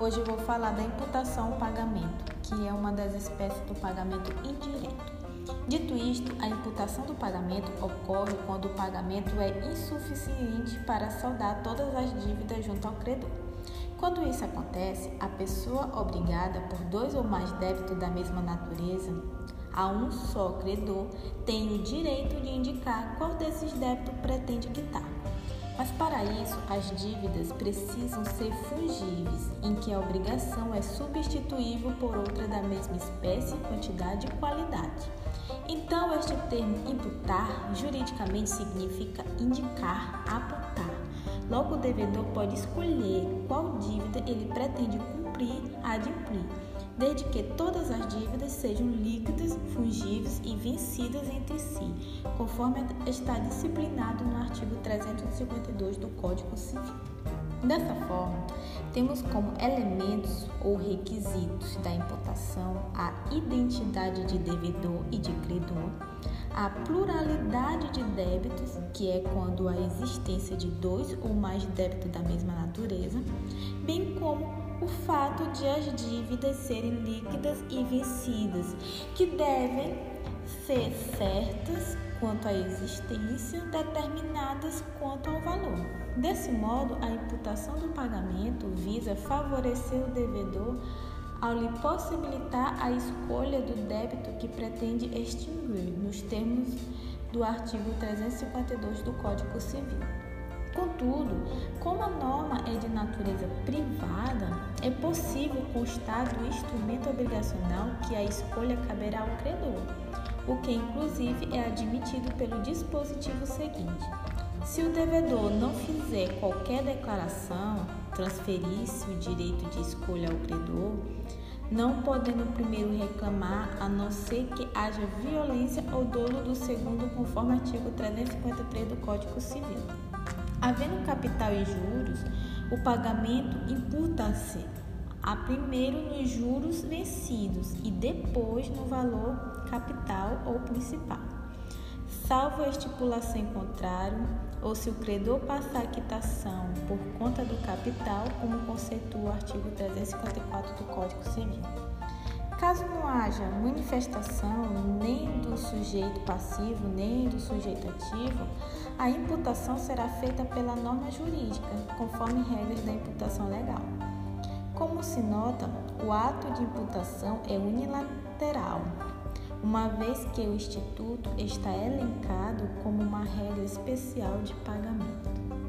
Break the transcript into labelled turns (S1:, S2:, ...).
S1: Hoje eu vou falar da imputação ao pagamento, que é uma das espécies do pagamento indireto. Dito isto, a imputação do pagamento ocorre quando o pagamento é insuficiente para saldar todas as dívidas junto ao credor. Quando isso acontece, a pessoa obrigada por dois ou mais débitos da mesma natureza a um só credor tem o direito de indicar qual desses débitos pretende quitar. Mas para isso, as dívidas precisam ser fungíveis, em que a obrigação é substituível por outra da mesma espécie, quantidade e qualidade. Então, este termo imputar juridicamente significa indicar, apontar. Logo, o devedor pode escolher qual dívida ele pretende cumprir, adimplir desde que todas as dívidas sejam líquidas, fungíveis e vencidas entre si, conforme está disciplinado no artigo 352 do Código Civil. Dessa forma, temos como elementos ou requisitos da imputação a identidade de devedor e de credor, a pluralidade de débitos, que é quando a existência de dois ou mais débitos da mesma natureza, bem como o fato de as dívidas serem líquidas e vencidas, que devem ser certas quanto à existência, determinadas quanto ao valor. Desse modo, a imputação do pagamento visa favorecer o devedor ao lhe possibilitar a escolha do débito que pretende extinguir, nos termos do artigo 352 do Código Civil. Contudo, como a norma é de natureza privada, é possível constar do instrumento obrigacional que a escolha caberá ao credor, o que inclusive é admitido pelo dispositivo seguinte. Se o devedor não fizer qualquer declaração, transferir-se o direito de escolha ao credor, não podendo o primeiro reclamar, a não ser que haja violência ou dolo do segundo, conforme artigo 353 do Código Civil. Havendo capital e juros, o pagamento imputa-se a primeiro nos juros vencidos e depois no valor capital ou principal, salvo a estipulação em contrário, ou se o credor passar a quitação por conta do capital, como conceitua o artigo 354 do Código Civil. Caso não haja manifestação nem do sujeito passivo nem do sujeito ativo, a imputação será feita pela norma jurídica, conforme regras da imputação legal. Como se nota, o ato de imputação é unilateral, uma vez que o Instituto está elencado como uma regra especial de pagamento.